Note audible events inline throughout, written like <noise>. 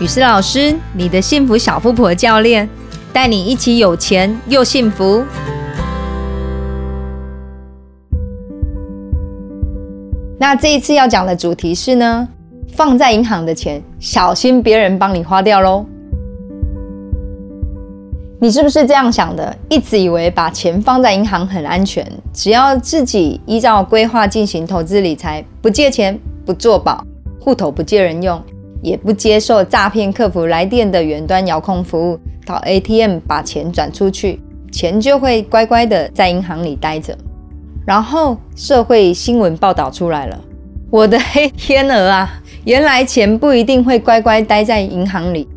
雨诗老师，你的幸福小富婆教练，带你一起有钱又幸福。那这一次要讲的主题是呢，放在银行的钱，小心别人帮你花掉喽。你是不是这样想的？一直以为把钱放在银行很安全，只要自己依照规划进行投资理财，不借钱，不做保，户头不借人用，也不接受诈骗客服来电的远端遥控服务，到 ATM 把钱转出去，钱就会乖乖的在银行里待着。然后社会新闻报道出来了，我的黑 <laughs> 天鹅啊！原来钱不一定会乖乖待在银行里，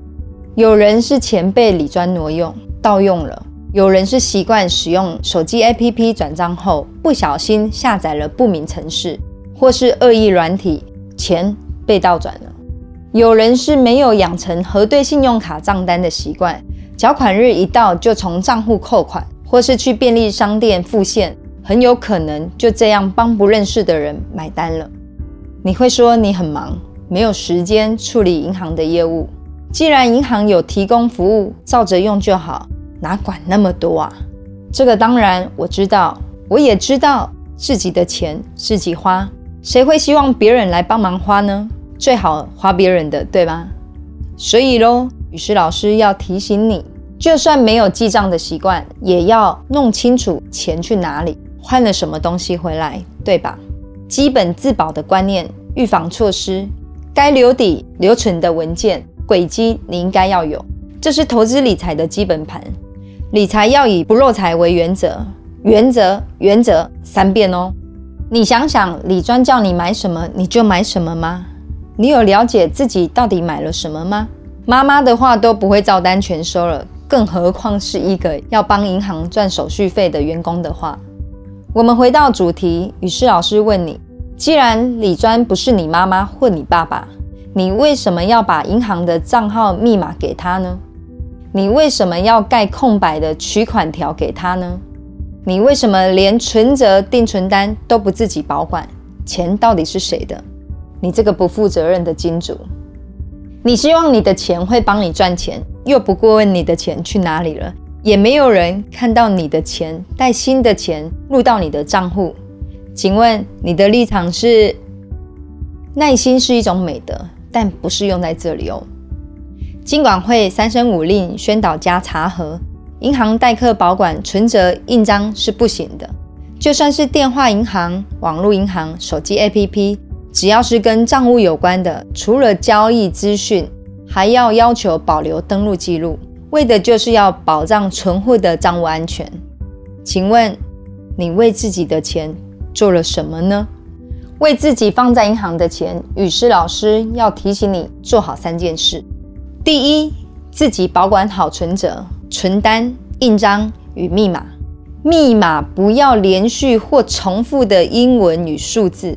有人是钱被李专挪用。盗用了，有人是习惯使用手机 APP 转账后，不小心下载了不明程式，或是恶意软体，钱被盗转了。有人是没有养成核对信用卡账单的习惯，缴款日一到就从账户扣款，或是去便利商店付现，很有可能就这样帮不认识的人买单了。你会说你很忙，没有时间处理银行的业务。既然银行有提供服务，照着用就好，哪管那么多啊？这个当然我知道，我也知道自己的钱自己花，谁会希望别人来帮忙花呢？最好花别人的，对吧？所以喽，雨诗老师要提醒你，就算没有记账的习惯，也要弄清楚钱去哪里，换了什么东西回来，对吧？基本自保的观念、预防措施，该留底留存的文件。轨迹你应该要有，这是投资理财的基本盘。理财要以不漏财为原则，原则原则三遍哦。你想想，李专叫你买什么，你就买什么吗？你有了解自己到底买了什么吗？妈妈的话都不会照单全收了，更何况是一个要帮银行赚手续费的员工的话。我们回到主题，雨诗老师问你：既然李专不是你妈妈或你爸爸？你为什么要把银行的账号密码给他呢？你为什么要盖空白的取款条给他呢？你为什么连存折、定存单都不自己保管？钱到底是谁的？你这个不负责任的金主！你希望你的钱会帮你赚钱，又不过问你的钱去哪里了，也没有人看到你的钱带新的钱入到你的账户。请问你的立场是？耐心是一种美德。但不是用在这里哦。金管会三声五令宣导加查核，银行代客保管存折印章是不行的。就算是电话银行、网络银行、手机 APP，只要是跟账务有关的，除了交易资讯，还要要求保留登录记录，为的就是要保障存户的账务安全。请问你为自己的钱做了什么呢？为自己放在银行的钱，雨师老师要提醒你做好三件事：第一，自己保管好存折、存单、印章与密码，密码不要连续或重复的英文与数字，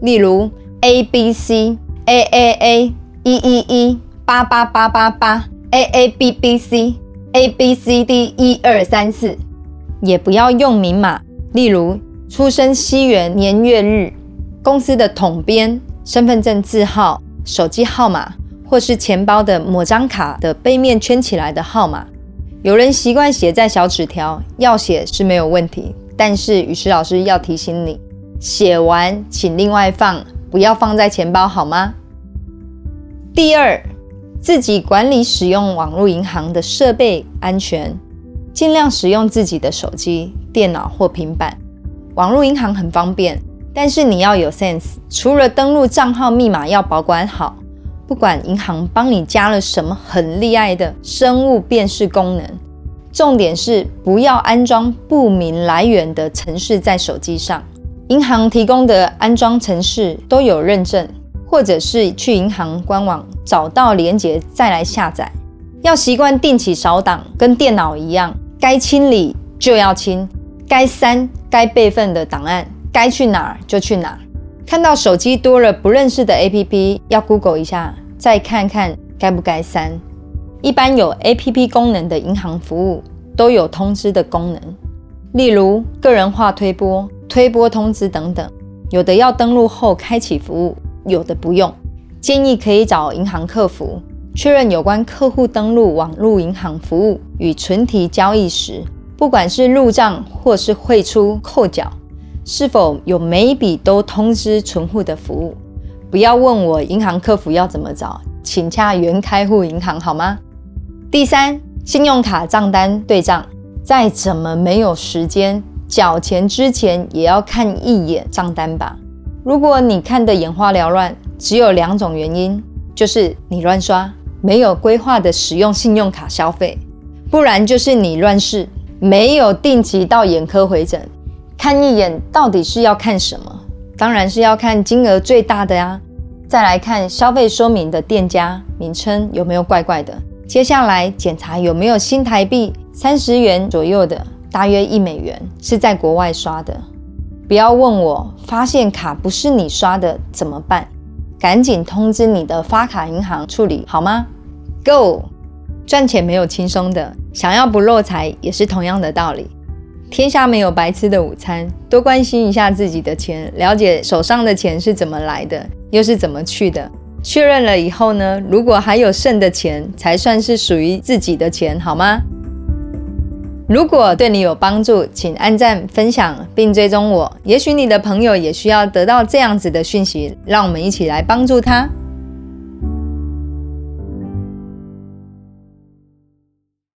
例如 A B C A A A 一一一八八八八八 A A B B C A B C D 一二三四，也不要用明码，例如出生西元年月日。公司的统编、身份证字号、手机号码，或是钱包的某张卡的背面圈起来的号码，有人习惯写在小纸条，要写是没有问题。但是雨石老师要提醒你，写完请另外放，不要放在钱包，好吗？第二，自己管理使用网络银行的设备安全，尽量使用自己的手机、电脑或平板。网络银行很方便。但是你要有 sense，除了登录账号密码要保管好，不管银行帮你加了什么很厉害的生物辨识功能，重点是不要安装不明来源的程式在手机上。银行提供的安装程式都有认证，或者是去银行官网找到连接再来下载。要习惯定期扫档，跟电脑一样，该清理就要清，该删该备份的档案。该去哪儿就去哪儿，看到手机多了不认识的 APP，要 Google 一下，再看看该不该删。一般有 APP 功能的银行服务都有通知的功能，例如个人化推播、推播通知等等。有的要登录后开启服务，有的不用。建议可以找银行客服，确认有关客户登录网络银行服务与存提交易时，不管是入账或是汇出扣缴，是否有每一笔都通知存户的服务。不要问我银行客服要怎么找，请洽原开户银行好吗？第三，信用卡账单对账，再怎么没有时间缴钱之前，也要看一眼账单吧。如果你看得眼花缭乱，只有两种原因，就是你乱刷。没有规划的使用信用卡消费，不然就是你乱试，没有定期到眼科回诊，看一眼到底是要看什么？当然是要看金额最大的呀。再来看消费说明的店家名称有没有怪怪的。接下来检查有没有新台币三十元左右的，大约一美元是在国外刷的。不要问我，发现卡不是你刷的怎么办？赶紧通知你的发卡银行处理好吗？Go，赚钱没有轻松的，想要不漏财也是同样的道理。天下没有白吃的午餐，多关心一下自己的钱，了解手上的钱是怎么来的，又是怎么去的。确认了以后呢，如果还有剩的钱，才算是属于自己的钱，好吗？如果对你有帮助，请按赞、分享并追踪我。也许你的朋友也需要得到这样子的讯息，让我们一起来帮助他。